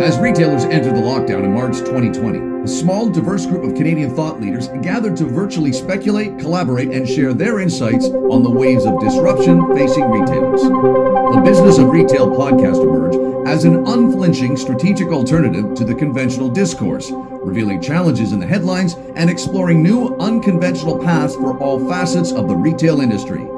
As retailers entered the lockdown in March 2020, a small, diverse group of Canadian thought leaders gathered to virtually speculate, collaborate, and share their insights on the waves of disruption facing retailers. The Business of Retail podcast emerged as an unflinching strategic alternative to the conventional discourse, revealing challenges in the headlines and exploring new, unconventional paths for all facets of the retail industry.